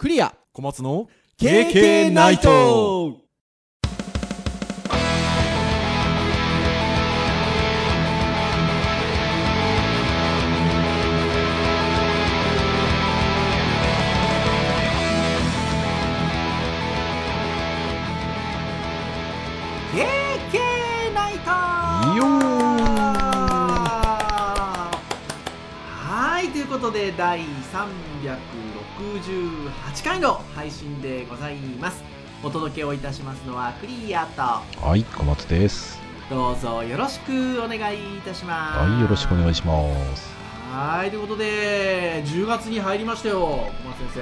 クリア。小松の KK ナイトことで第368回の配信でございます。お届けをいたしますのはクリアと。はい小松です。どうぞよろしくお願いいたします。はいよろしくお願いします。はいということで10月に入りましたよ小松先生。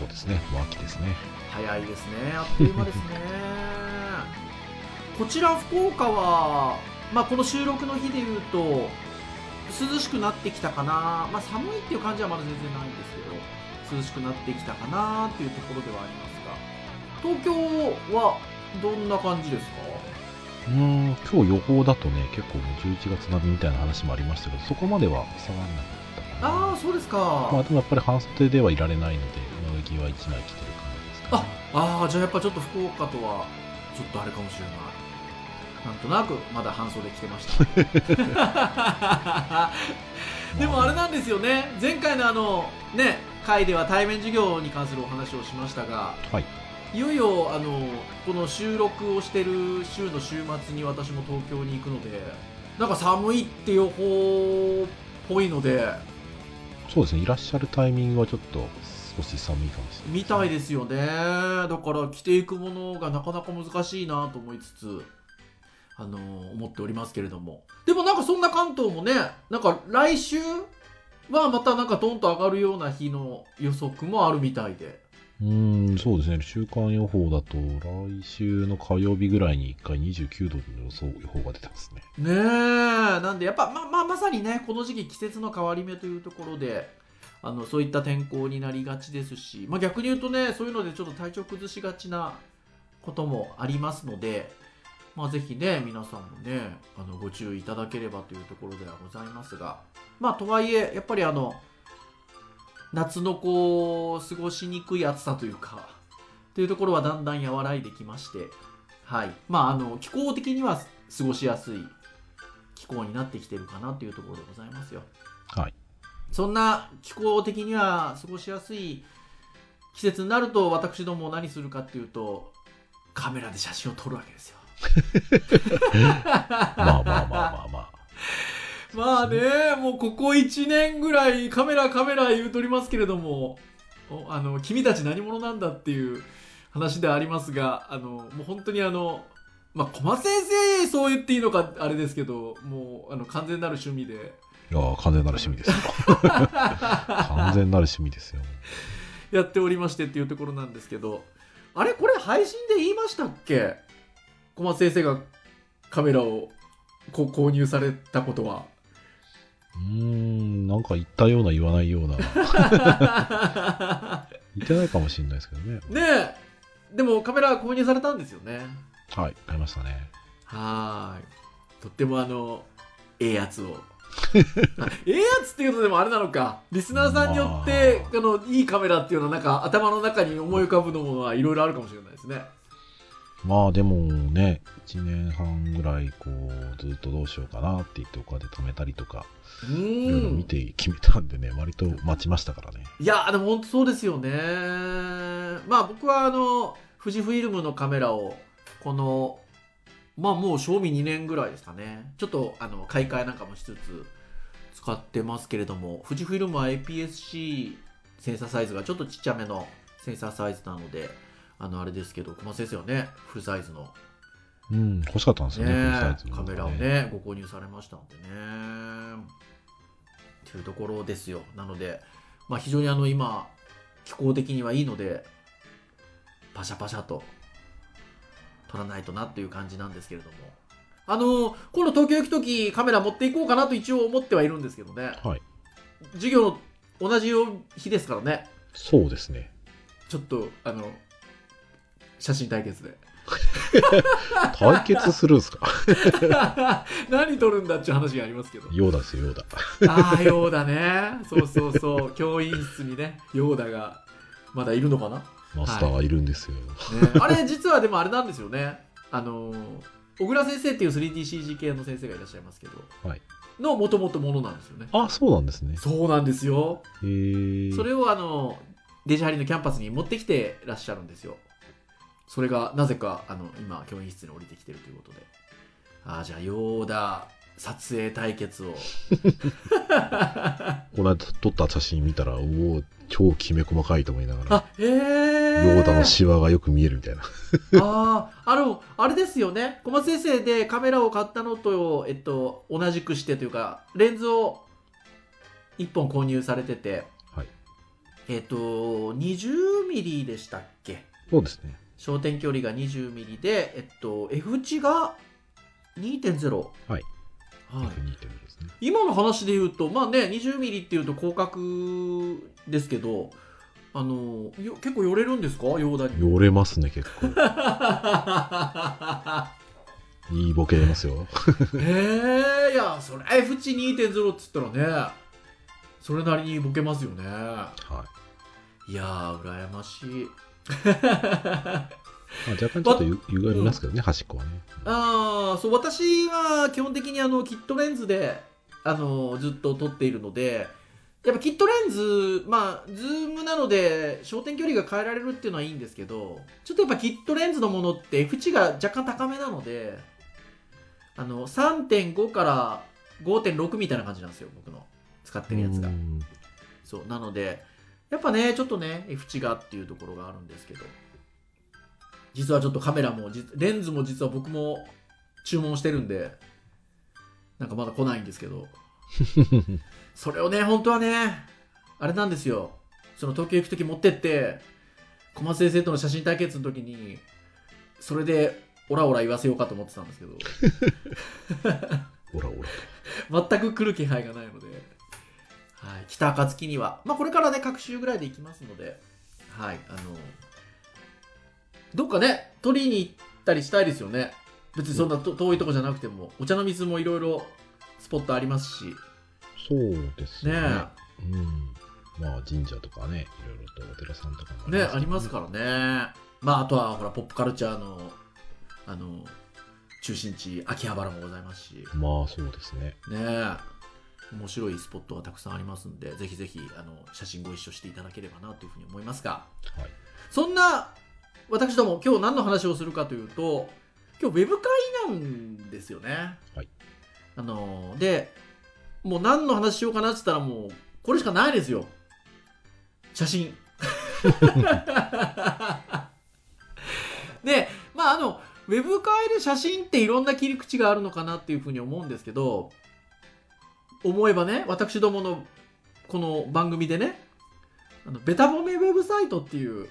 そうですね秋ですね。早いですねあっという間ですね。こちら福岡は、まあ、この収録の日でいうと涼しくなってきたかな、まあ、寒いっていう感じはまだ全然ないんですけど涼しくなってきたかなっていうところではありますが。東京はどんな感じですか？うーん今日予報だとね結構もう11月並みみたいな話もありましたけどそこまでは下がらなかったかな。ああそうですか、まあでもやっぱり半袖ではいられないので上着は1枚着てる感じですかね。ああーじゃあやっぱちょっと福岡とはちょっとあれかもしれないなんとなくまだ半袖着てました。でもあれなんですよね。前回のあのね回では対面授業に関するお話をしましたがはい。いよいよあのこの収録をしてる週の週末に私も東京に行くのでなんか寒いって予報っぽいのでそうですね。いらっしゃるタイミングはちょっと少し寒いかもしれないみたいですよね。だから着ていくものがなかなか難しいなと思いつつあの思っておりますけれども。でもなんかそんな関東もねなんか来週はまたなんかトンと上がるような日の予測もあるみたいで。うーんそうですね。週間予報だと来週の火曜日ぐらいに1回29度の予想予報が出てますね。ねえ。なんでやっぱままあまさにねこの時期季節の変わり目というところであのそういった天候になりがちですし、まあ、逆に言うとねそういうのでちょっと体調崩しがちなこともありますので、まあ、ぜひね皆さんもねあのご注意いただければというところではございますが。まあとはいえやっぱりあの夏のこう過ごしにくい暑さというかというところはだんだん和らいできましてはい。まああの気候的には過ごしやすい気候になってきてるかなというところでございますよ。はい。そんな気候的には過ごしやすい季節になると私ども何するかっていうとカメラで写真を撮るわけですよまあまあまあまあまあ。まあねもうここ1年ぐらいカメラカメラ言うとりますけれどもおあの君たち何者なんだっていう話でありますがあのもう本当にあのまあ小松先生そう言っていいのかあれですけどもうあの完全なる趣味で。いやー完全なる趣味ですよ。完全なる趣味ですよ。やっておりましてっていうところなんですけど。あれこれ配信で言いましたっけ？小松先生がカメラをこう購入されたことは？うーんなんか言ったような言わないような。言ってないかもしれないですけどね。ねえ。でもカメラ購入されたんですよね。はい買いましたね。はーい。とってもあのええやつを。あ ええやつっていうのでもあれなのか。リスナーさんによって、あ、のいいカメラっていうのはなんか頭の中に思い浮かぶのものはいろいろあるかもしれないですねまあでもね1年半ぐらいこうずっとどうしようかなって言ってお金で貯めたりとかういろいろん見て決めたんでね割と待ちましたからね。いやでも本当そうですよね。まあ僕はあの富士フイルムのカメラをこのまあもう賞味2年ぐらいですかね。ちょっとあの買い替えなんかもしつつ使ってますけれども富士フイルムは APS-C センサーサイズがちょっとちっちゃめのセンサーサイズなのであのあれですけど小松先生はねフルサイズの。うん欲しかったんですよねフルサイねカメラをねご購入されましたんでね。というところですよ。なので、まあ、非常にあの今気候的にはいいのでパシャパシャと撮らないとなっていう感じなんですけれども。あの今度東京行く時カメラ持っていこうかなと一応思ってはいるんですけどね。はい。授業の同じ日ですからね。そうですね。ちょっとあの写真対決で。対決するんですか？何撮るんだっていう話がありますけど。ヨーダですよヨーダああ、ヨーダね。そうそうそう。教員室にね、ヨーダがまだいるのかな、ね、マスターはいるんですよ。あれ実はでもあれなんですよね。あの小倉先生っていう 3DCG 系の先生がいらっしゃいますけど、はい。のもともとものなんですよね。あ、そうなんですね。そうなんですよ。へー。それをあのデジハリのキャンパスに持ってきてらっしゃるんですよそれがなぜかあの今教員室に降りてきてるということで。ああじゃあヨーダ撮影対決を。この間撮った写真見たら、おお、超きめ細かいと思いながら、あへえヨーダのシワがよく見えるみたいな。あああのあれですよね。小松先生でカメラを買ったのと、えっと、同じくしてというかレンズを1本購入されてて。はい。えっと 20mm でしたっけ？そうですね。焦点距離が 20mm で、えっと、F 値が2.0はい。はい、F2.0 ですね。今の話で言うとまあね 20mm っていうと広角ですけどあのよ結構寄れるんですか？よれますね、結構。いいボケ出ますよ。へえいやそれ F 値2.0っつったらねそれなりにボケますよねはい。いやー羨ましい まあ、若干ちょっとゆ歪みますけどね、端っこはね。ああそう私は基本的にあのキットレンズであのずっと撮っているのでやっぱキットレンズまあズームなので焦点距離が変えられるっていうのはいいんですけどちょっとやっぱキットレンズのものって F 値が若干高めなのであの3.5から5.6みたいな感じなんですよ僕の使ってるやつが。うん。そうなのでやっぱねちょっとね F 値がっていうところがあるんですけど実はちょっとカメラもじレンズも実は僕も注文してるんでなんかまだ来ないんですけど それをね本当はねあれなんですよ。その東京行く時持ってって小松先生との写真対決の時にそれでオラオラ言わせようかと思ってたんですけど。ほらほら。全く来る気配がないので、はい、北暁には、まあ、これからね、各週ぐらいで行きますので、はい、あの、どっかね、取りに行ったりしたいですよね。別にそんなと遠いとこじゃなくても、お茶の水もいろいろスポットありますし、そうですね。ね。うん。まあ、神社とかね、いろいろとお寺さんとかもね、ありますからね。まあ、あとは、ほら、ポップカルチャーの、あの、中心地、秋葉原もございますし、まあ、そうですね。ねえ面白いスポットがたくさんありますんでぜひぜひあの写真ご一緒していただければなというふうに思いますがはい。そんな私ども今日何の話をするかというと今日ウェブ会なんですよね。はいあのでもう何の話しようかなって言ったらもうこれしかないですよ写真。でまああのウェブ会で写真っていろんな切り口があるのかなっていうふうに思うんですけど思えばね私どものこの番組でねあのベタ褒めウェブサイトっていう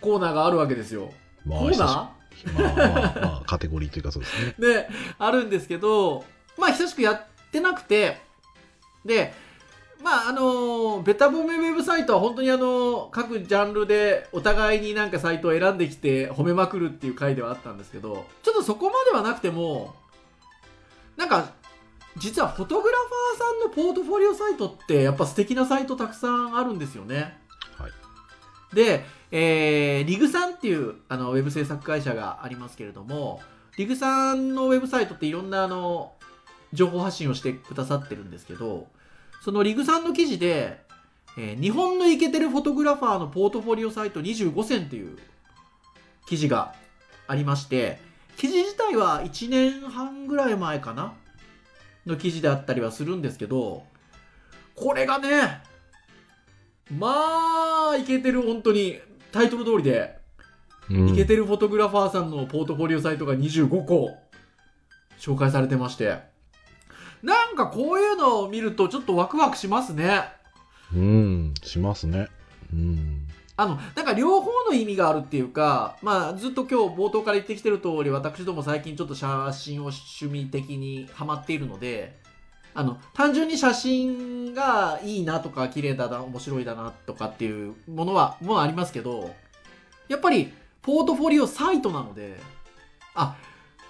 コーナーがあるわけですよ。まあ、コーナ久しまあまあまあ、カテゴリーというかそうですね。ー であるんですけどまあ久しくやってなくてでまああのベタ褒めウェブサイトは本当にあの各ジャンルでお互いになんかサイトを選んできて褒めまくるっていう回ではあったんですけどちょっとそこまではなくてもなんか実はフォトグラファーさんのポートフォリオサイトってやっぱ素敵なサイトたくさんあるんですよね。はい。で、えーリグさんっていうあのウェブ制作会社がありますけれどもリグさんのウェブサイトっていろんなあの情報発信をしてくださってるんですけどそのリグさんの記事で、えー日本のイケてるフォトグラファーのポートフォリオサイト25選っていう記事がありまして記事自体は1年半ぐらい前かなの記事であったりはするんですけどこれがねまあイケてる本当に。タイトル通りで。うん。イケてるフォトグラファーさんのポートフォリオサイトが25個紹介されてまして。なんかこういうのを見るとちょっとワクワクしますね。うん、しますね。うん。あのなんか両方の意味があるっていうか、まあ、ずっと今日冒頭から言ってきてる通り私ども最近ちょっと写真を趣味的にハマっているのであの単純に写真がいいなとか綺麗だな面白いだなとかっていうものはものありますけどやっぱりポートフォリオサイトなのであ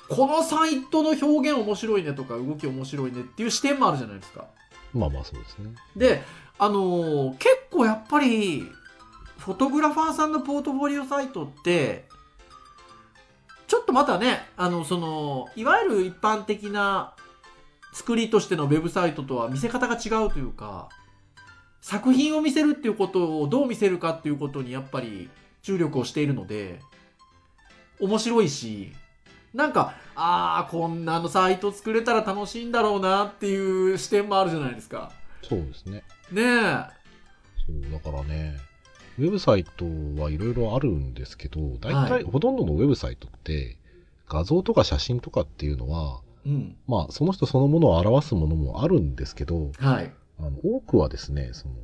このサイトの表現面白いねとか動き面白いねっていう視点もあるじゃないですか。まあまあそうですね。で、あのー結構やっぱり、フフォトグラファーさんのポートフォリオサイトってちょっとまたねあのそのいわゆる一般的な作りとしてのウェブサイトとは見せ方が違うというか作品を見せるっていうことをどう見せるかっていうことにやっぱり注力をしているので面白いしなんかああこんなのサイト作れたら楽しいんだろうなっていう視点もあるじゃないですかそうですね。ねえそう、だからね、ウェブサイトはいろいろあるんですけど、大体、はい。ほとんどのウェブサイトって、画像とか写真とかっていうのは、うん。まあ、その人そのものを表すものもあるんですけど、はい。あの多くはですね、その、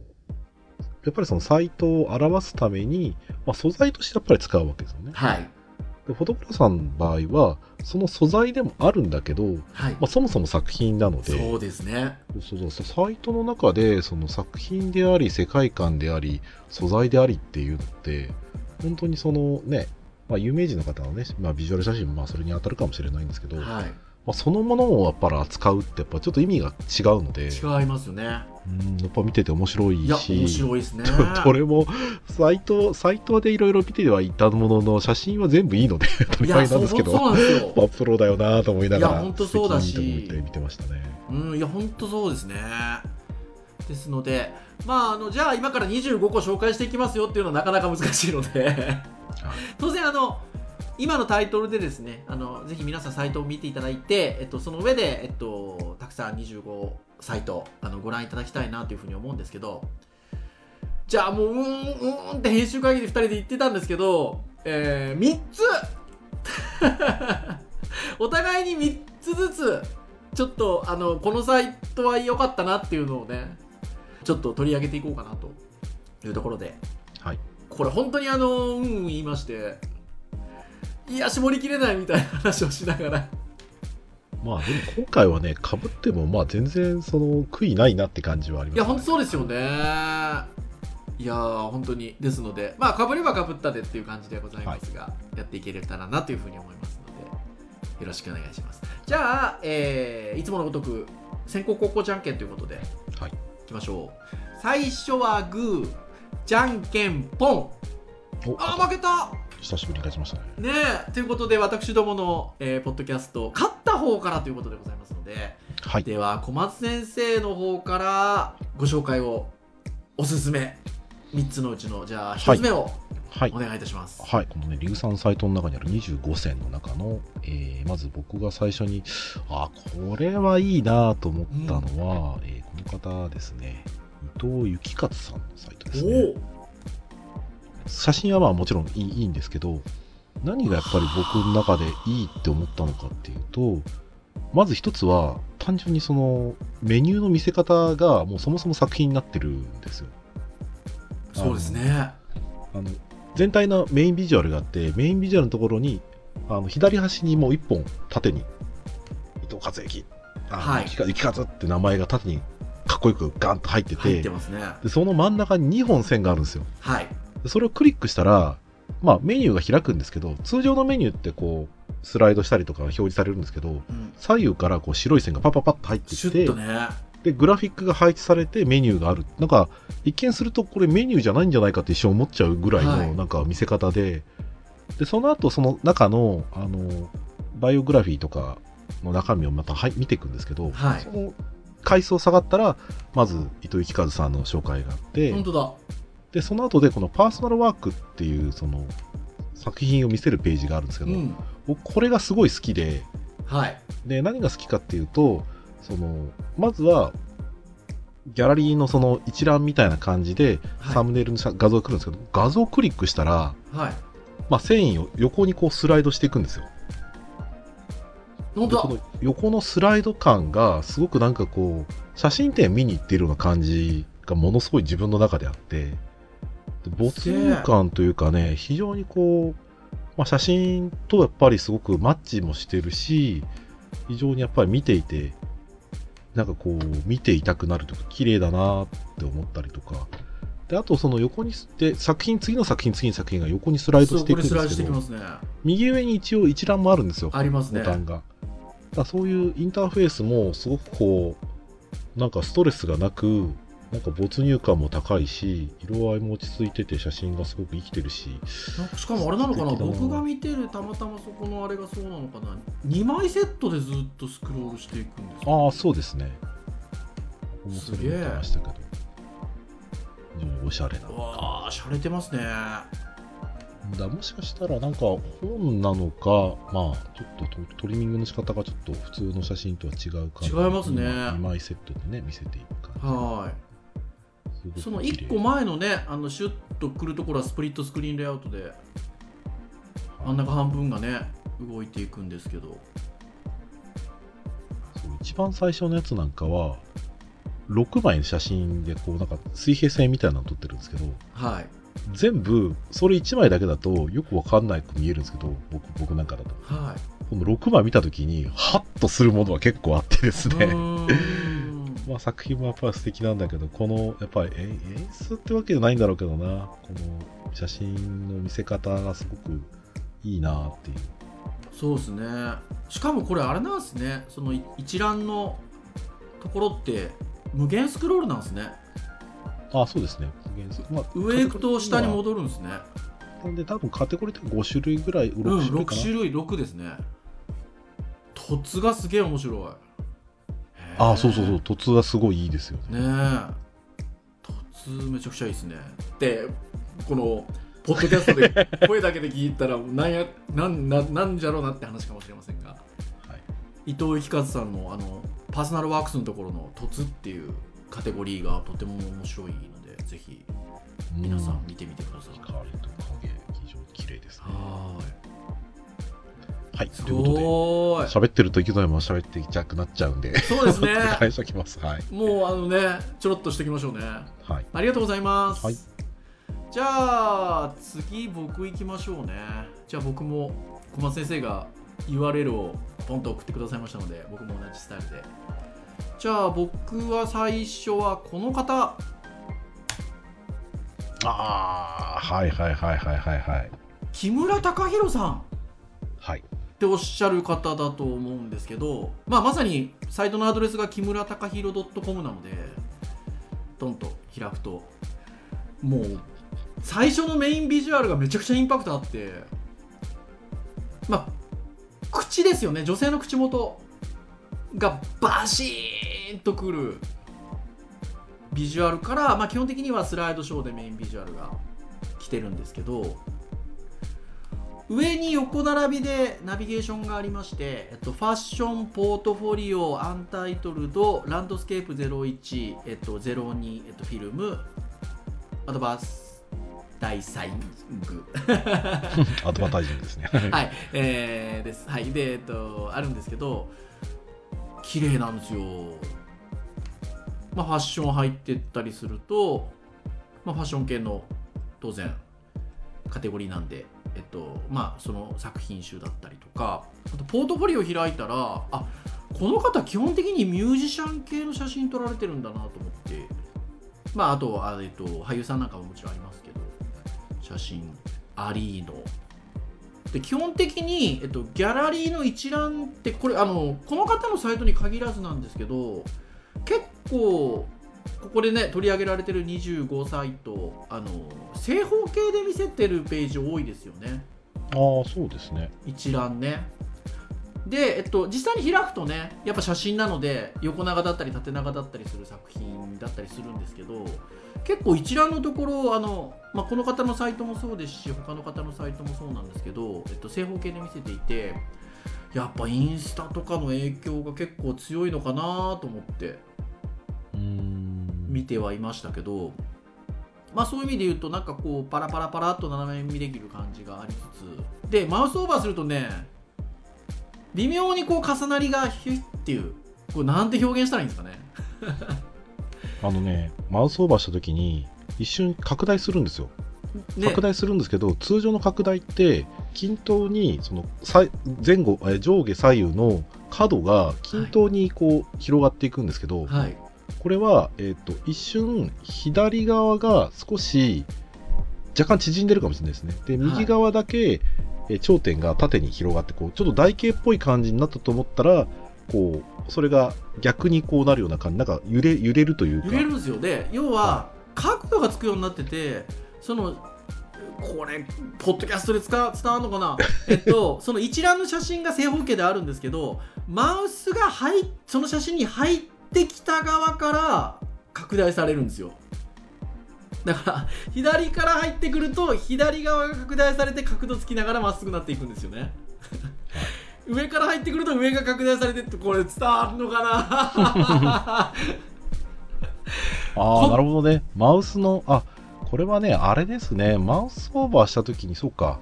やっぱりそのサイトを表すために、まあ、素材としてやっぱり使うわけですよね。はいでフォトグラファーさんの場合は、その素材でもあるんだけど、はい。まあ、そもそも作品なので、そうですね。そうそうサイトの中でその作品であり世界観であり素材でありっていうのって本当にそのね、まあ、有名人の方のね、まあ、ビジュアル写真もまあそれに当たるかもしれないんですけど、まはい。あ、そのものをやっぱり扱うってやっぱちょっと意味が違うので。違いますよねうんやっぱ見てて面白いいやし面白いですね。これもサイトサイトでいろいろ見てはいたものの写真は全部いいので当たり前なんですけどそうそうなんですよ。まあプロだよなと思いながらいや本当そうだし。素敵にと思って見てましたね。うんいや本当そうですね。ですのでまああのじゃあ今から25個紹介していきますよっていうのはなかなか難しいので。当然あの今のタイトルでですねあのぜひ皆さんサイトを見ていただいて、えっと、その上で、えっと、たくさん25サイトあのご覧いただきたいなというふうに思うんですけどじゃあもううーんうーんって編集会議で2人で言ってたんですけど、えー、3つ。お互いに3つずつちょっとあのこのサイトは良かったなっていうのをねちょっと取り上げていこうかなと。いうところで。はい。これ本当にあのうんうん言いましていや絞りきれないみたいな話をしながらまあでも今回はね、かぶってもまあ全然その悔いないなって感じはあります、いや本当そうですよね。いやー本当にですので。まあかぶればかぶったでっていう感じでございますが、やっていけれたらなというふうに思いますのでよろしくお願いします。じゃあ、えーいつものごとく先攻後攻じゃんけんということではい。いきましょう。最初はグーじゃんけんポンおあー負けた久しぶりに勝ちましたね。ねえということで私どもの、えーポッドキャスト勝った方からということでございますのではい。では小松先生の方からご紹介をおすすめ3つのうちのじゃあ1つ目をはいお。願いいたします、はい、このね、硫酸サイトの中にある25選の中の、えーまず僕が最初に、あ、これはいいなと思ったのは、えーこの方ですね、伊藤幸勝さんのサイトですね。写真はまあもちろんいいいいんですけど、何がやっぱり僕の中でいいって思ったのかっていうと、まず一つは、単純にそのメニューの見せ方がもうそもそも作品になってるんですよ。おそうですね。あの全体のメインビジュアルがあってメインビジュアルのところにあの左端にもう一本縦に伊藤和之はい。雪か雪和って名前が縦にかっこよくガンと入ってて入ってますね。でその真ん中に2本線があるんですよ。はい。でそれをクリックしたら、まあ、メニューが開くんですけど通常のメニューってこうスライドしたりとか表示されるんですけどうん。左右からこう白い線がパッパッパッと入ってきてね。でグラフィックが配置されてメニューがある。なんか一見するとこれメニューじゃないんじゃないかって一瞬思っちゃうぐらいはい。のなんか見せ方で、でその後その中のあのバイオグラフィーとかの中身をまたはい見ていくんですけど、はい。その階層下がったらまず伊藤幸和さんの紹介があって本当だでその後でこのパーソナルワークっていうその作品を見せるページがあるんですけど、うん。僕これがすごい好きではい。で何が好きかっていうとそのまずはギャラリーのその一覧みたいな感じではい。サムネイルの写画像が来るんですけど、画像をクリックしたら、はい。まあ、繊維を横にこうスライドしていくんですよ。本当の横のスライド感がすごくなんかこう写真展見に行っているような感じがものすごい自分の中であってで没入感というかね非常にこう、まあ、写真とやっぱりすごくマッチもしてるし非常にやっぱり見ていてなんかこう見ていたくなるとか綺麗だなって思ったりとか。であとその横にで作品次の作品次の作品が横にスライドしていくんですけどね。右上に一応一覧もあるんですよありますね。ボタンが。だそういうインターフェースもすごくこう、なんかストレスがなく、なんか没入感も高いし、色合いも落ち着いてて、写真がすごく生きてるし、しかもあれなのかな？僕が見てるたまたまそこのあれがそうなのかな？2枚セットでずっとスクロールしていくんですああ、そうですね。僕もそれ見てましたけど、非常におしゃれな。うわあしゃれてますね。だもしかしたらなんか本なのか、まあ、ちょっとトトリミングの仕方がちょっと普通の写真とは違う感じ違いますね。2枚セットでね、見せていく感じ。はいその綺麗1個前のねあのシュッとくるところはスプリットスクリーンレイアウトで真ん中半分がね動いていくんですけど。そう一番最初のやつなんかは、6枚の写真でこうなんか水平線みたいなの撮ってるんですけど、はい。全部それ1枚だけだとよくわかんないく見えるんですけど、僕僕なんかだと。はい。この6枚見たときに、ハッとするものは結構あってですね。うーんまあ作品もやっぱり素敵なんだけど、このやっぱり演演出ってわけじゃないんだろうけどな、この写真の見せ方がすごくいいなっていう。そうですね。しかもこれあれなんですね。そのい一覧のところって無限スクロールなんですね。あ、そうですね。まあ上行くと下に戻るんですね。なんで多分カテゴリーって5種類ぐらい、6うん種類か6な。種類6ですね。凸がすげえ面白いああ、そうそうそう。ね、凸はすごいいいですよね。え。凸めちゃくちゃいいですね。でこのポッドキャストで 声だけで聞いたらなんやなんななんじゃろうなって話かもしれませんが。はい、伊藤幸和さんのあのパーソナルワークスのところの「凸」っていうカテゴリーがとても面白いのでぜひ皆さん見てみてください、光と影、非常に綺麗ですね。ははい、ーいすということで、ごーい喋ってると池田も喋っていきたくなっちゃうんで、そうですね 返しときます。はい。もうあのねちょろっとしておきましょうねはい。ありがとうございます、はいじゃあ次僕行きましょうねじゃあ僕も小松先生が URL をポンと送ってくださいましたので僕も同じスタイルでじゃあ僕は最初はこの方ああ、はいはいはいはいはいはい。木村隆弘さんはい。っておっしゃる方だと思うんですけど、まあ、まさにサイトのアドレスが木村隆弘 .com なのでドンと開くともう最初のメインビジュアルがめちゃくちゃインパクトあってまあ口ですよね。女性の口元がバシーンとくるビジュアルから、まあ、基本的にはスライドショーでメインビジュアルが来てるんですけど上に横並びでナビゲーションがありまして、えっと、ファッションポートフォリオ Untitled Landscape 01、えっと、02、えっと、フィルムアドバンス大サイングアドバタイジングですね。はい、えー、です。はい、で、えっと、あるんですけど、綺麗なんですよ。まあ、ファッション入ってったりすると、まあ、ファッション系の当然カテゴリーなんで、えっと、まあ、その作品集だったりとか、あとポートフォリオ開いたら、あこの方基本的にミュージシャン系の写真撮られてるんだなと思って、まあ、あと、あえっと、俳優さんなんかももちろんありますけど、写真、アリーノ、で基本的に、えっと、ギャラリーの一覧ってこれあのこの方のサイトに限らずなんですけど結構ここでね取り上げられてる25サイトあの正方形で見せてるページ多いですよねああ、そうですね。一覧ねで、えっと、実際に開くとねやっぱ写真なので横長だったり縦長だったりする作品だったりするんですけど結構一覧のところあの、まあ、この方のサイトもそうですし他の方のサイトもそうなんですけど、えっと、正方形で見せていてやっぱインスタとかの影響が結構強いのかなと思ってうーん。見てはいましたけど、まあ、そういう意味で言うとなんかこうパラパラパラっと斜め見できる感じがありつつでマウスオーバーするとね微妙にこう重なりがヒュッっていうこれなんて表現したらいいんですかね。あのね、マウスオーバーしたときに、一瞬拡大するんですよ。ね。拡大するんですけど、通常の拡大って、均等にその前後、え上下左右の角が均等にこう広がっていくんですけど、はいこれは、えー、と一瞬左側が少し若干縮んでるかもしれないですね。で、はい。右側だけ、えー頂点が縦に広がってこう、ちょっと台形っぽい感じになったと思ったら、こうそれが逆にこうなるような感じなんか揺れ揺れるというか。揺れるんですよ。で要は角度がつくようになっててそのこれポッドキャストで使伝わるのかな？えっとその一覧の写真が正方形であるんですけどマウスが入その写真に入ってきた側から拡大されるんですよだから左から入ってくると左側が拡大されて角度つきながらまっすぐなっていくんですよね 上から入ってくると上が拡大されてってこれ伝わるのかな？ああ、なるほどね。マウスの、あ、これはね、あれですね。マウスオーバーしたときに、そうか。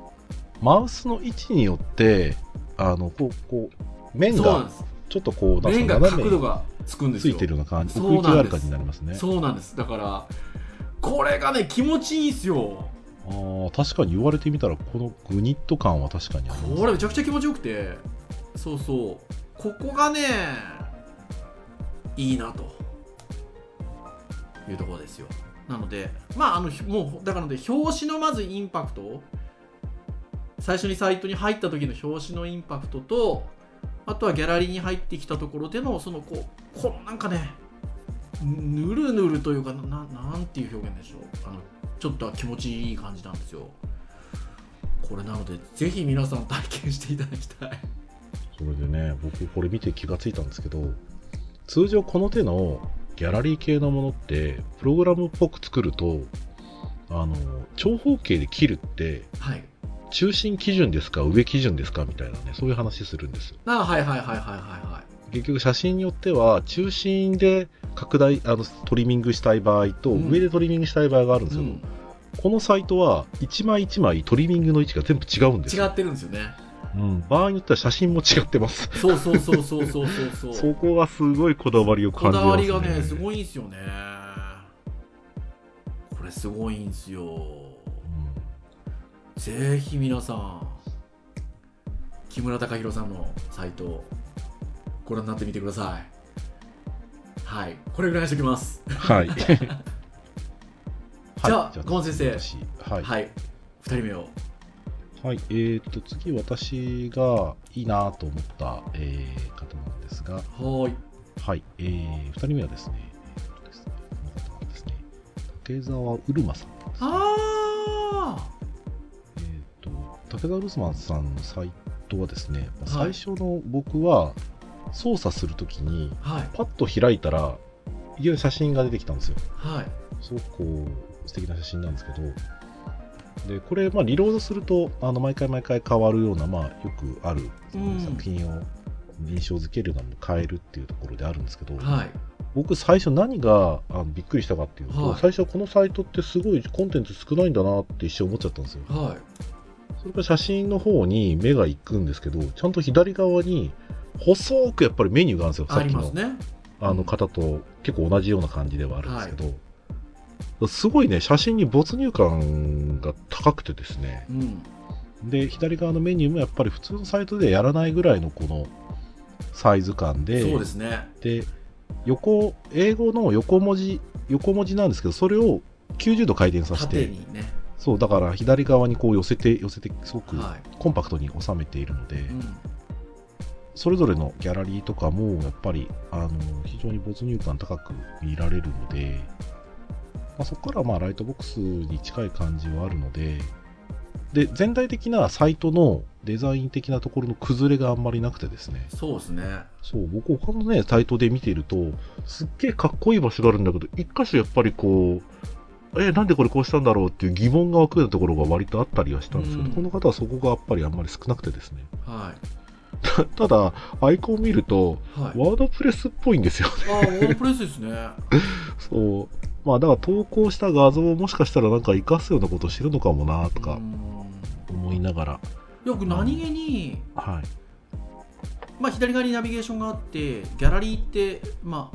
マウスの位置によって、あの、こう、こう、面がちょっとこう、なん面がか斜めに角度がつくんですよついてるような感じ、奥行きがある感じになりますね。そうなんです。だからこれがね気持ちいいっすよ。ああ、確かに言われてみたら、このグニッと感は確かにあります。これめちゃくちゃ気持ちよくて。そうそう。ここがねいいなと。いうところですよ。なのでまああのひもうだからので表紙のまずインパクト。最初にサイトに入った時の表紙のインパクトとあとはギャラリーに入ってきたところでのそのこうこのなんかねぬるぬるというかななんていう表現でしょう。あのちょっと気持ちいい感じなんですよ。これなのでぜひ皆さん体験していただきたい。それでね、僕これ見て気がついたんですけど、通常この手のギャラリー系のものって、プログラムっぽく作ると、あの、長方形で切るって、はい中心基準ですか、上基準ですか？みたいなね、そういう話するんですよ。あはいはいはいはいはいは結局写真によっては、中心で拡大、あの、トリミングしたい場合と、うん。上でトリミングしたい場合があるんですい、けど、うん、このサイトは、一枚一枚トリミングの位置が全部違うんですよ。違ってるんですよね。うん、場合によっては写真も違ってます。そうそうそうそうそうそうそう。そこがすごいこだわりをこ感じますね。だわりがねすごいんすよね。これすごいんすよ。うんぜひ皆さん木村隆弘さんのサイトご覧になってみてください。はい。これぐらいにしておきます。はい。じゃあゴン先生。私。はい。はい。2人目を。はい。えー、と、次、私がいいなと思った、えー方なんですが、はーい。はい。えー、二人目はですね、えーとですねこの方なんですね、竹澤うるまさんね、あえー、と、竹澤うるまさんのサイトはですね、はい。最初の僕は操作するときに、あはい。パッと開いたら、いきなり写真が出てきたんですよ。はい。すごくこう素敵な写真なんですけど、でこれ、まあ、リロードするとあの毎回毎回変わるような、まあ、よくある作品を印象付けるのも変えるっていうところであるんですけど、はい。僕、最初何があのびっくりしたかっていうと、はい。最初このサイトってすごいコンテンツ少ないんだなって一瞬思っちゃったんですよ。はいそれから写真の方に目が行くんですけど、ちゃんと左側に細くやっぱりメニューがあるんですよ、さあっきの。ね。あの方と結構同じような感じではあるんですけど、すごいね、写真に没入感が高くてですね、うん。で、左側のメニューもやっぱり普通のサイトでやらないぐらいのこのサイズ感で、そうですね。で横、英語の横文字、横文字なんですけど、それを90度回転させ縦て、にねそう、だから左側にこう寄せて、寄せて、すごくはコンパクトに収めているので、い、うん。それぞれのギャラリーとかもやっぱりあの非常に没入感高く見られるので、まあ、そこからまあライトボックスに近い感じはあるのでで全体的なサイトのデザイン的なところの崩れがあんまりなくてですね。そうですね。そう僕他のねサイトで見ているとすっげえかっこいい場所があるんだけど一箇所やっぱりこうえなんでこれこうしたんだろうっていう疑問が湧くようなところが割とあったりはしたんですけど、うんこの方はそこがやっぱりあんまり少なくてですねはた ただアイコンを見るといはいワードプレスっぽいんですよ。あワードプレスですね そう。まあ、だから投稿した画像をもしかしたらなんか活かすようなことをしてるのかもなとかうん思いながら。よく何気に、はい。まあ、左側にナビゲーションがあってギャラリーって、ま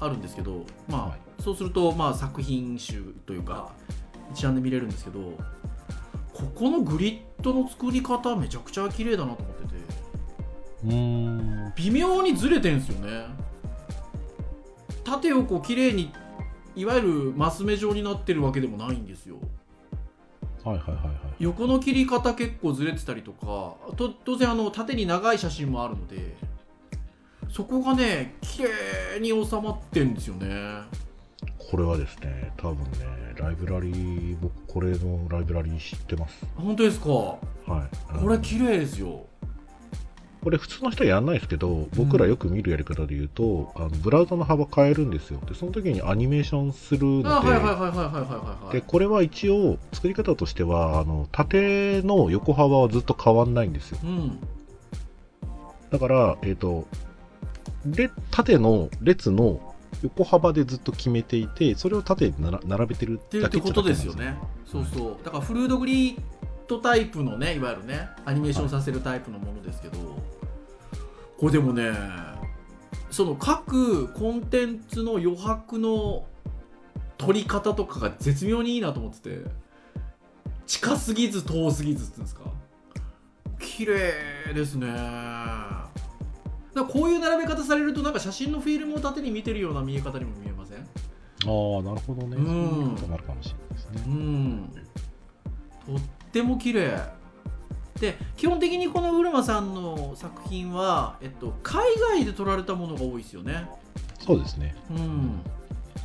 あ、あるんですけど、まあはいそうすると、まあ、作品集というか一覧で見れるんですけどここのグリッドの作り方めちゃくちゃ綺麗だなと思っててうーん。微妙にずれてんすよね縦をこう綺麗にいわゆるマス目状になってるわけでもないんですよはいはいはいはい。横の切り方結構ずれてたりとかと当然あの縦に長い写真もあるのでそこがね綺麗に収まってんですよねこれはですね、多分ね、ライブラリー、僕、これのライブラリー知ってます。本当ですか？こはい。れ綺麗ですよこれ普通の人はやんないですけど、僕らよく見るやり方で言うと、あのブラウザの幅変えるんですよ。で、その時にアニメーションするので、あはいはいはいはいはいはいはいで、これは一応、作り方としては、あの、縦の横幅はずっと変わんないんですよ。うんだから、えっ、と、で、縦の列の横幅でずっと決めていて、それを縦に並べてるっていうことですよね。そうそう。だからフルードグリッドタイプのねいわゆるねアニメーションさせるタイプのものですけど、これでもねその各コンテンツの余白の取り方とかが絶妙にいいなと思ってて近すぎず遠すぎずっていうんですか。綺麗ですね。だこういう並べ方されるとなんか写真のフィルムを縦に見てるような見え方にも見えません？ああ、なるほどね。うん。そういうことになるかもしれないですね。うん。とっても綺麗。で基本的にこの浦間さんの作品は、えっと、海外で撮られたものが多いですよね。そうですね。うん。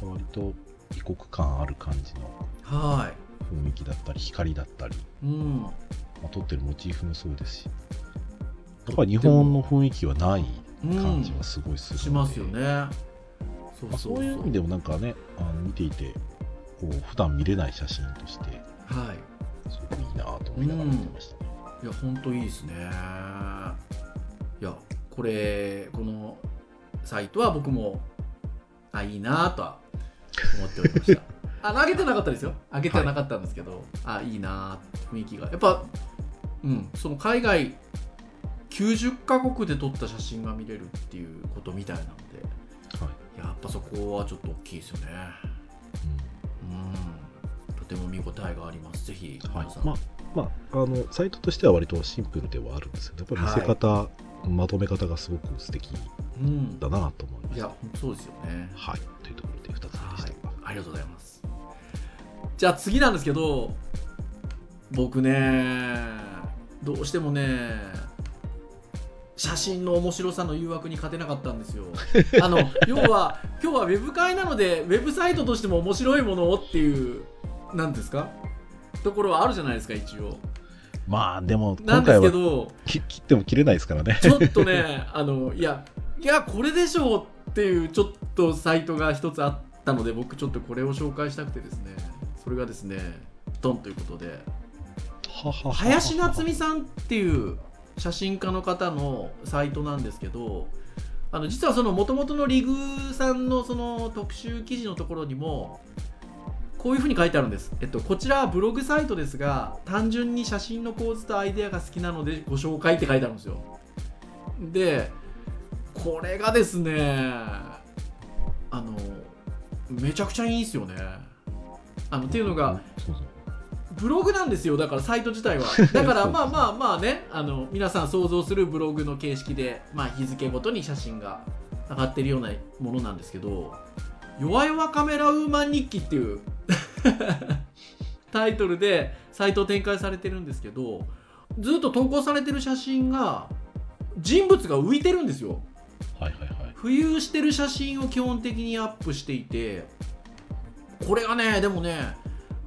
割と異国感ある感じのは雰囲気だったり、光だったり、いうん。まあ、撮ってるモチーフもそうですし、やっぱり日本の雰囲気はない感じはすごいするので、しますよね。そうまあ、そう。そういう意味でもなんかね、あの見ていて、こう普段見れない写真として、はい。すごくいいなと思いながら見てましたね。いや本当いいですね。いやこれこのサイトは僕もあいいなとは思っておりました。あ投げてなかったですよ。上げてはなかったんですけど、あいいな雰囲気が。やっぱうんその海外90カ国で撮った写真が見れるっていうことみたいなのではい。やっぱそこはちょっと大きいですよね。うん。とても見応えがあります。ぜひうんはいまあまあ、あのサイトとしては割とシンプルではあるんですけど、やっぱり見せ方、まとめ方がすごく素敵うんだなと思いまいやした。本当そうですよね。はい、というところで2つ目でした。ありがとうございます。じゃあ次なんですけど僕ねどうしてもね写真の面白さの誘惑に勝てなかったんですよ。あの要は今日はウェブ会なのでウェブサイトとしても面白いものをっていうなんですか？ところはあるじゃないですか一応。まあ、でもなんですけ今回はどき切っても切れないですからね。ちょっとね あのいやいやこれでしょうっていうちょっとサイトが一つあったので僕ちょっとこれを紹介したくてですね。それがですねドンということで。林夏美さんっていう写真家の方のサイトなんですけどあの実はその元々のリグさんのその特集記事のところにもこういうふうに書いてあるんです、えっと、こちらはブログサイトですが単純に写真の構図とアイデアが好きなのでご紹介って書いてあるんですよ。でこれがですねあのめちゃくちゃいいんですよね。あのっていうのがブログなんですよだからサイト自体は だからまあまあまあねあの皆さん想像するブログの形式で、まあ、日付ごとに写真が上がってるようなものなんですけど「弱々カメラウーマン日記」っていう タイトルでサイトを展開されてるんですけどずっと投稿されてる写真が人物が浮いてるんですよはいはいはい。浮遊してる写真を基本的にアップしていてこれがねでもね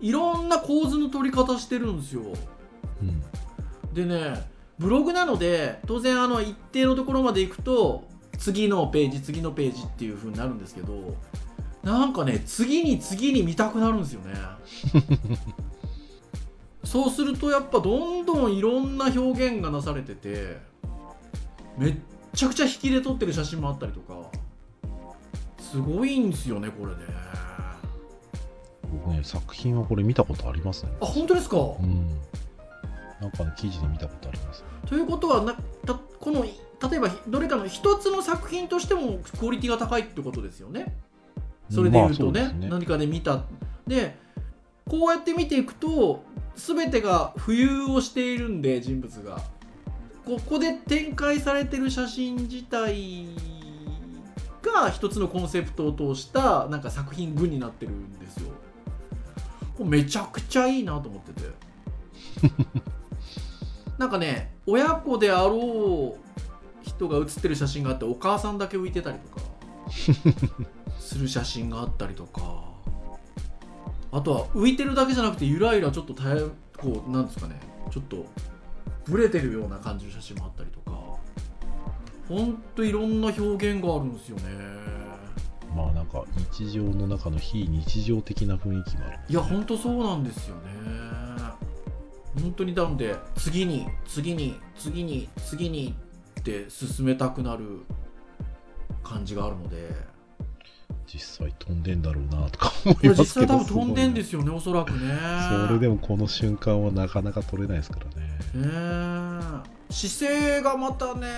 いろんな構図の取り方してるんですよ。うんでねブログなので当然あの一定のところまで行くと次のページ次のページっていう風になるんですけどなんかね次に次に見たくなるんですよね。そうするとやっぱどんどんいろんな表現がなされててめっちゃくちゃ引きで撮ってる写真もあったりとかすごいんですよねこれね僕ね、作品はこれ見たことありますね。あ本当ですか？うん。なんかの記事で見たことあります。ということはなたこの例えばどれかの一つの作品としてもクオリティが高いってことですよね？それで言うとね,、まあね何かで見たでこうやって見ていくと全てが浮遊をしているんで人物がここで展開されてる写真自体が一つのコンセプトを通したなんか作品群になってるんですよこれめちゃくちゃいいなと思ってて。なんかね親子であろう人が写ってる写真があってお母さんだけ浮いてたりとか する写真があったりとか。あとは浮いてるだけじゃなくてゆらゆらちょっとこうなんですかねちょっとブレてるような感じの写真もあったりとか。ほんといろんな表現があるんですよねまあなんか日常の中の非日常的な雰囲気もある。いやほんとそうなんですよね。本当になので次に次に次に次にって進めたくなる感じがあるので。実際飛んでんだろうなとか思いますけど。実際多分飛んでんですよよねおそらくね。それでもこの瞬間はなかなか撮れないですからね。ねえ。姿勢がまたね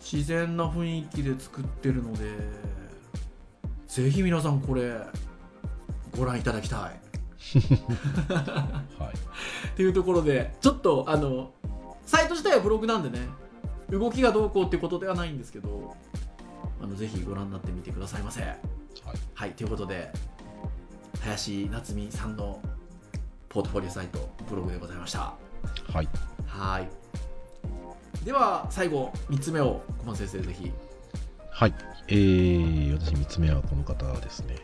自然な雰囲気で作ってるのでぜひ皆さんこれご覧いただきたい。はい。っていうところでちょっとあのサイト自体はブログなんでね動きがどうこうっていうことではないんですけどあのぜひご覧になってみてくださいませ。はい。はいということで林夏美さんのポートフォリオサイトブログでございました。はい。はいでは最後3つ目を小松先生ぜひ。はい。えー、私3つ目はこの方ですね。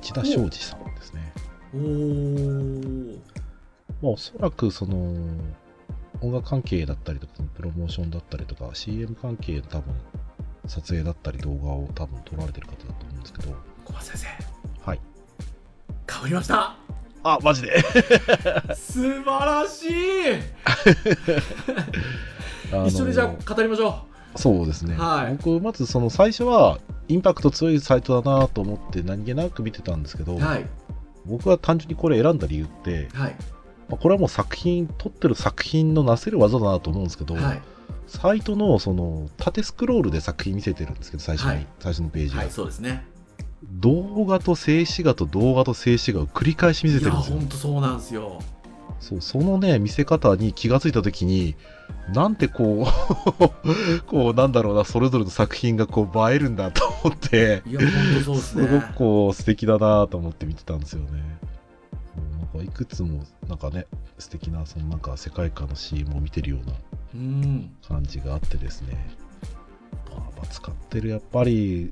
千田昌司さんですね。おおまあ、おそらくその音楽関係だったりとかプロモーションだったりとか CM 関係の多分撮影だったり動画を多分撮られてる方だと思うんですけど。小松先生。はい。かぶりましたあマジで。素晴らしい。一緒にじゃあ語りましょそうですね、はい。僕まずその最初はインパクト強いサイトだなと思って何気なく見てたんですけど、うはい。僕は単純にこれ選んだ理由って、はい。まあこれはもう作品撮ってる作品のなせる技だなと思うんですけど、はい。サイトのその縦スクロールで作品見せてるんですけど最初に、はい。最初のページが、はいそうですね動画と静止画と動画と静止画を繰り返し見せてるんですよ。本当そうなんですよ。そうそのね見せ方に気がついた時になんてこう こうなんだろうなそれぞれの作品がこう映えるんだと思っていや本当そうですすねごくこう素敵だなと思って見てたんですよね。なんかいくつもなんかね素敵なそのなんか世界観の CM を見てるようなうん。感じがあってですね、まあ、まあ使ってるやっぱり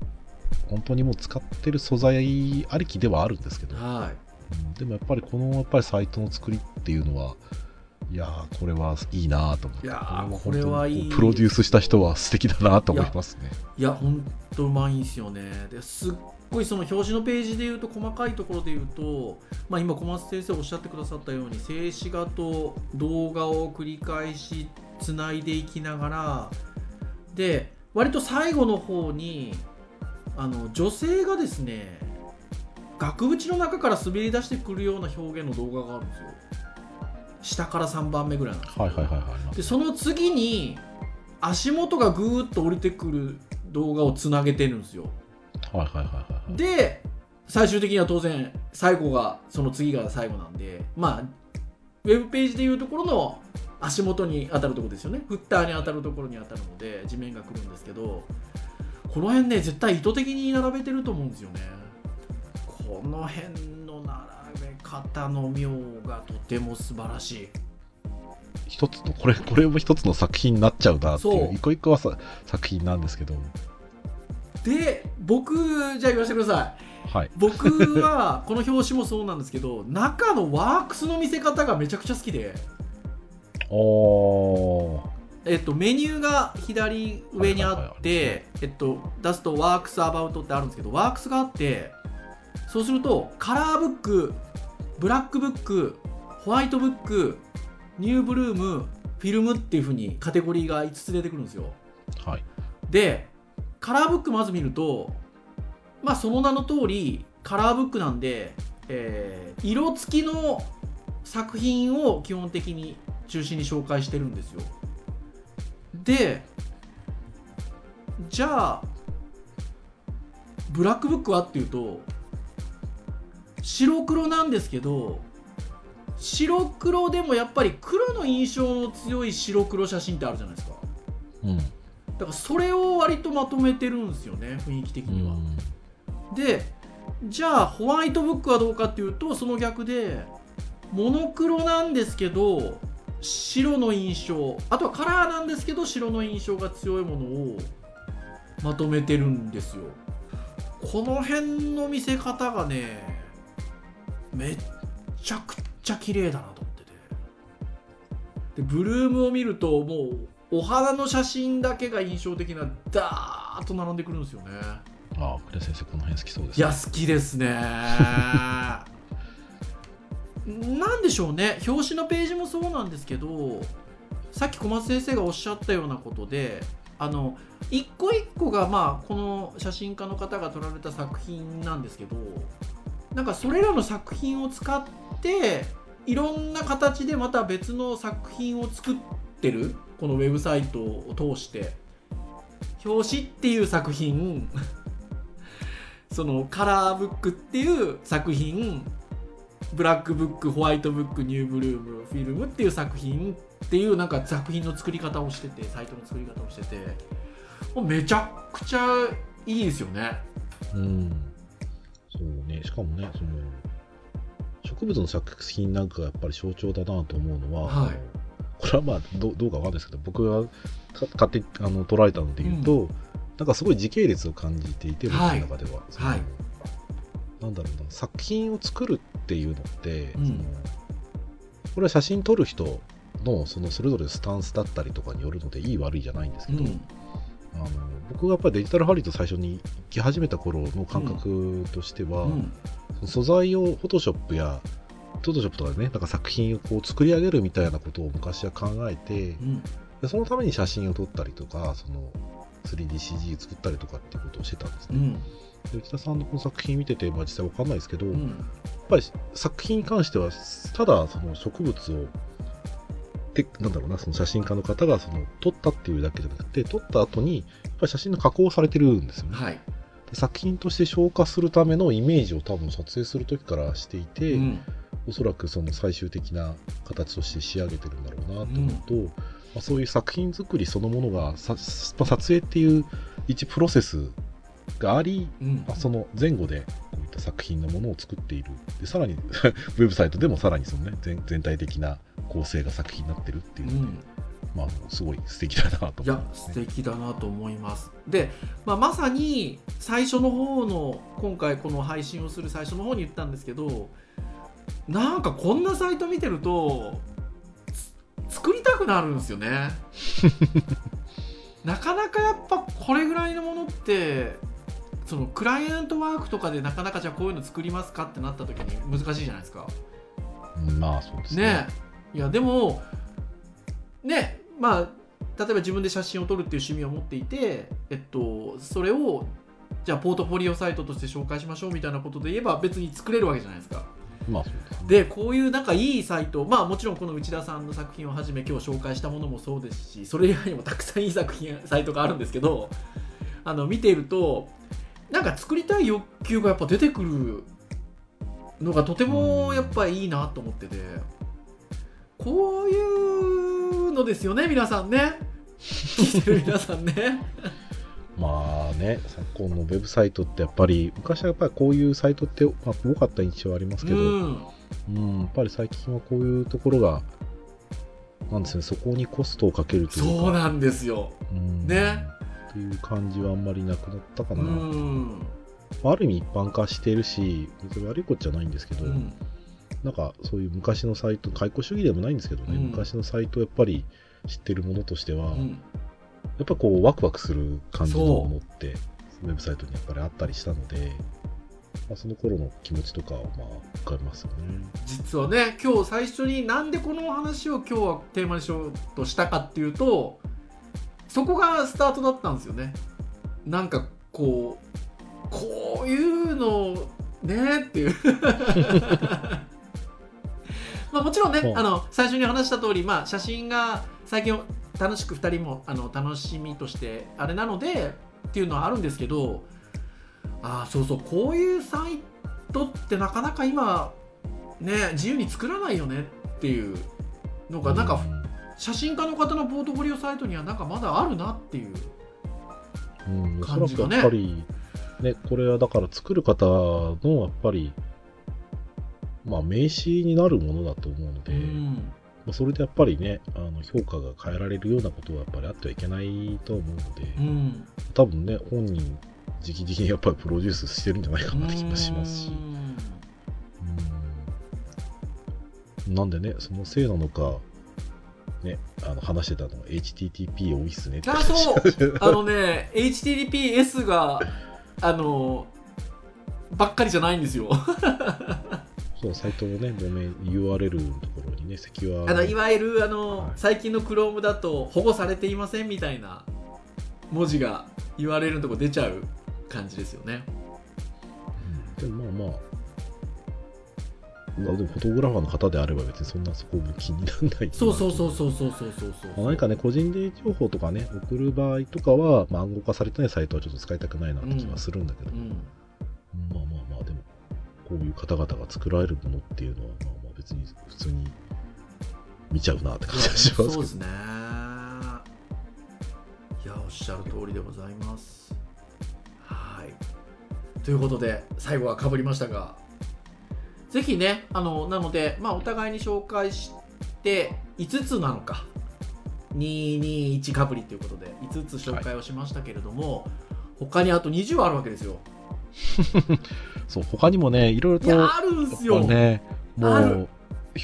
本当にもう使ってる素材ありきではあるんですけど、はい。うんでもやっぱりこのやっぱりサイトの作りっていうのはいやーこれはいいなと思って。いやこれはいい。プロデュースした人は素敵だなと思いますね。いや本当うまいんですよね。ですっごいその表紙のページでいうと細かいところでいうと、まあ、今小松先生おっしゃってくださったように静止画と動画を繰り返しつないでいきながらで割と最後の方にあの女性がですね額縁の中から滑り出してくるような表現の動画があるんですよ。下から3番目ぐらいなんです。よはいはいはいはい。でその次に足元がぐーっと降りてくる動画をつなげてるんですよ。はいはいはいはいはい。で最終的には当然最後がその次が最後なんでまあウェブページでいうところの足元に当たるところですよね。フッターに当たるところに当たるので地面が来るんですけどこの辺ね絶対意図的に並べてると思うんですよね。この辺の並べ方の妙がとても素晴らしい。一つのこれこれも一つの作品になっちゃうなっていそう。う一個一個はさ作品なんですけど。で僕じゃあ言わせてください。はい。僕はこの表紙もそうなんですけど中のワークスの見せ方がめちゃくちゃ好きで、おーえっと、メニューが左上にあって、えっと、出すとワークスアバウトってあるんですけどワークスがあってそうするとカラーブックブラックブックホワイトブックニューブルームフィルムっていうふうにカテゴリーが5つ出てくるんですよ。はい。でカラーブックまず見るとまあその名の通りカラーブックなんで、えー色付きの作品を基本的に中心に紹介してるんですよでじゃあブラックブックはっていうと白黒なんですけど白黒でもやっぱり黒の印象の強い白黒写真ってあるじゃないですか。うん。だからそれを割とまとめてるんですよね雰囲気的には、でじゃあホワイトブックはどうかっていうとその逆でモノクロなんですけど白の印象。あとはカラーなんですけど白の印象が強いものをまとめてるんですよ。この辺の見せ方がねめっちゃくちゃ綺麗だなと思ってて。でブルームを見るともうお花の写真だけが印象的なダーッと並んでくるんですよね。ああ、クレ先生、この辺好きそうですいや好きですねなんでしょうね。表紙のページもそうなんですけどさっき小松先生がおっしゃったようなことであの一個一個がまあこの写真家の方が撮られた作品なんですけどなんかそれらの作品を使っていろんな形でまた別の作品を作ってるこのウェブサイトを通して表紙っていう作品 そのカラーブックっていう作品ブラックブックホワイトブックニューブルームフィルムっていう作品っていうなんか作品の作り方をしててサイトの作り方をしててもうめちゃくちゃいいですよね。うん。そうね、しかもね、その、植物の作品なんかがやっぱり象徴だなと思うのは、はいこれはまあどどうかわかんないですけど、僕がか勝手にあの捉えたので言うと、なんかすごい時系列を感じていて、僕のはい中では。はいなんだろうな、作品を作るっていうのって、うん。これは写真撮る人のそのそれぞれのスタンスだったりとかによるのでいい悪いじゃないんですけど、うん。あの僕がやっぱりデジタルハリウッド最初に行き始めた頃の感覚としては、うん。素材をフォトショップやフォトショップとかでねなんか作品をこう作り上げるみたいなことを昔は考えてうん。でそのために写真を撮ったりとかその 3DCG 作ったりとかっていうことをしてたんですね、内田さんのこの作品見てて、まあ、実際わかんないですけど、やっうんぱり作品に関してはただその植物をでなんだろうなその写真家の方がその撮ったっていうだけじゃなくて撮った後にやっぱり写真の加工をされてるんですよね、はい。で作品として消化するためのイメージを多分撮影する時からしていて、うん。おそらくその最終的な形として仕上げてるんだろうなと思うと、まあ、そういう作品作りそのものがさ、まあ撮影っていう一プロセスがあり、うん。まあ、その前後でこういった作品のものを作っている。でさらに ウェブサイトでもさらにその、ね、全全体的な構成が作品になってるっていう。うので、ん。まあ、すごい素敵だなといや思いますね。素敵だなと思います。で、まあ、まさに最初の方の今回この配信をする最初の方に言ったんですけどなんかこんなサイト見てるとつ作りたくなるんですよね。なかなかやっぱこれぐらいのものってそのクライアントワークとかでなかなかじゃあこういうの作りますかってなった時に難しいじゃないですか。うんまあそうですね。ねいやでもねまあ例えば自分で写真を撮るっていう趣味を持っていて、えっと、それをじゃあポートフォリオサイトとして紹介しましょうみたいなことで言えば別に作れるわけじゃないですか。まあそうですね。でこういうなんかいいサイトまあもちろんこの内田さんの作品をはじめ今日紹介したものもそうですしそれ以外にもたくさんいい作品サイトがあるんですけどあの見ているとなんか作りたい欲求がやっぱ出てくるのがとてもやっぱいいなと思ってて。こういうのですよね皆さんね。聞いてる皆さんね。まあね、昨今のウェブサイトってやっぱり、昔はやっぱりこういうサイトって、まあ、多かった印象はありますけど、うん、うんやっぱり最近はこういうところが、なんですね、そこにコストをかけるというか、そうなんですよ。うん。ねっていう感じはあんまりなくなったかうな。あある意味一般化しているし、別に悪いことじゃないんですけど、うん、なんかそういう昔のサイト、解雇主義でもないんですけどね、うん。昔のサイトをやっぱり知ってるものとしては、うん。やっぱこうワクワクする感じのものってウェブサイトにやっぱりあったりしたので、まあ、その頃の気持ちとかをまあ浮かびますよね。実はね今日最初になんでこのお話を今日はテーマにしようとしたかっていうとそこがスタートだったんですよね。なんかこうこういうのねっていう。まあもちろんねうん。あの最初に話した通りまあ写真が最近楽しく2人もあの楽しみとしてあれなのでっていうのはあるんですけどああそうそうこういうサイトってなかなか今ね自由に作らないよねっていうのがなんか写真家の方のポートフォリオサイトにはなんかまだあるなっていう感じがね。らくやっぱり、ね、これはだから作る方のやっぱり、まあ名刺になるものだと思うので、うん。それでやっぱりねあの評価が変えられるようなことはやっぱりあってはいけないと思うので、うん。多分ね本人直々にやっぱりプロデュースしてるんじゃないかなって気がしますし。うん。うん。なんでねそのせいなのかねあの話してたのは HTTP 多いっすねって。あそう。あのね HTTPS があのばっかりじゃないんですよ。そうサイトのねドメイン URL のところにねセキュアあのいわゆるあの、はい。最近の Chrome だと保護されていませんみたいな文字が URL のとこ出ちゃう感じですよねフォトグラファーの方であれば別にそんなそこも気にならないそうそうそうそうそうそうそうそう。まあ何かね個人で情報とかね送る場合とかは、まあ、暗号化されてないサイトはちょっと使いたくないなって気はするんだけど、うん。まあまあまあでもこういう方々が作られるものっていうのはまあまあ別に普通に見ちゃうなって感じがしますけど。そうですね。いやおっしゃる通りでございます。はい。ということで最後はかぶりましたがぜひねあのなので、まあ、お互いに紹介して5つなのか。221かぶりということで5つ紹介をしましたけれども、他にあと20あるわけですよ。そう他にもねいろいろとあるんですよ、ぱねもう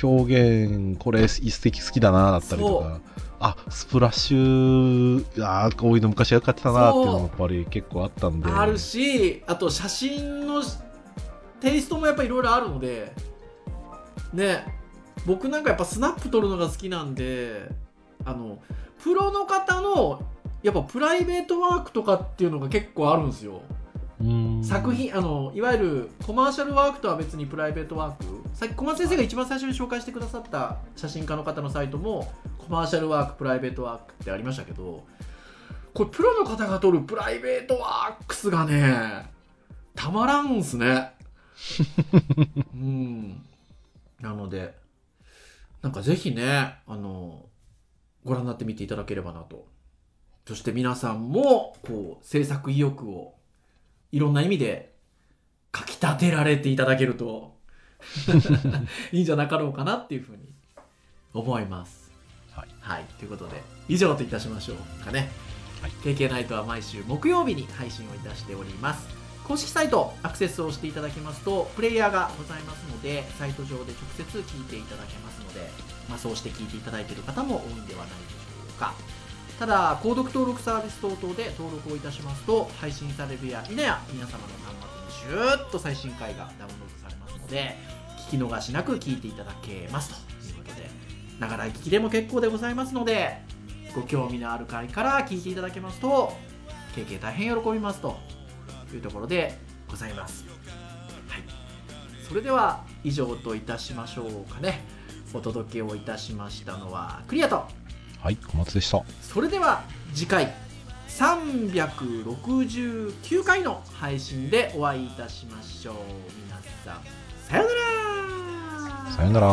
表現これ一石好きだなだったりとかあスプラッシュあーこういうの昔はよかったなっていうのもやっぱり結構あったんで。あるしあと写真のテイストもやっぱいろいろあるのでね僕なんかやっぱスナップ撮るのが好きなんであのプロの方のやっぱプライベートワークとかっていうのが結構あるんですよ。作品あのいわゆるコマーシャルワークとは別にプライベートワーク。さっき小松先生が一番最初に紹介してくださった写真家の方のサイトもコマーシャルワークプライベートワークってありましたけどこれプロの方が撮るプライベートワークスがねたまらんすねうんなのでなんかぜひねあのご覧になってみていただければなとそして皆さんもこう制作意欲をいろんな意味でかきたてられていただけると いいんじゃなかろうかなっていうふうに思います。はい、ということで以上といたしましょうかね。はい KK ナイトは毎週木曜日に配信をいたしております。公式サイトアクセスをしていただきますとプレイヤーがございますのでサイト上で直接聞いていただけますので、まあ、そうして聞いていただいている方も多いんではないでしょうか。ただ購読登録サービス等々で登録をいたしますと配信されるや否や皆様の端末にシューッと最新回がダウンロードされますので聞き逃しなく聞いていただけますということでながら聞きでも結構でございますのでご興味のある回から聞いていただけますと経験大変喜びますと。いうところでございます。はい。それでは以上といたしましょうかね。お届けをいたしましたのはクリアと。はい小松でした。それでは次回369回の配信でお会いいたしましょう。皆さんさようなら。さよなら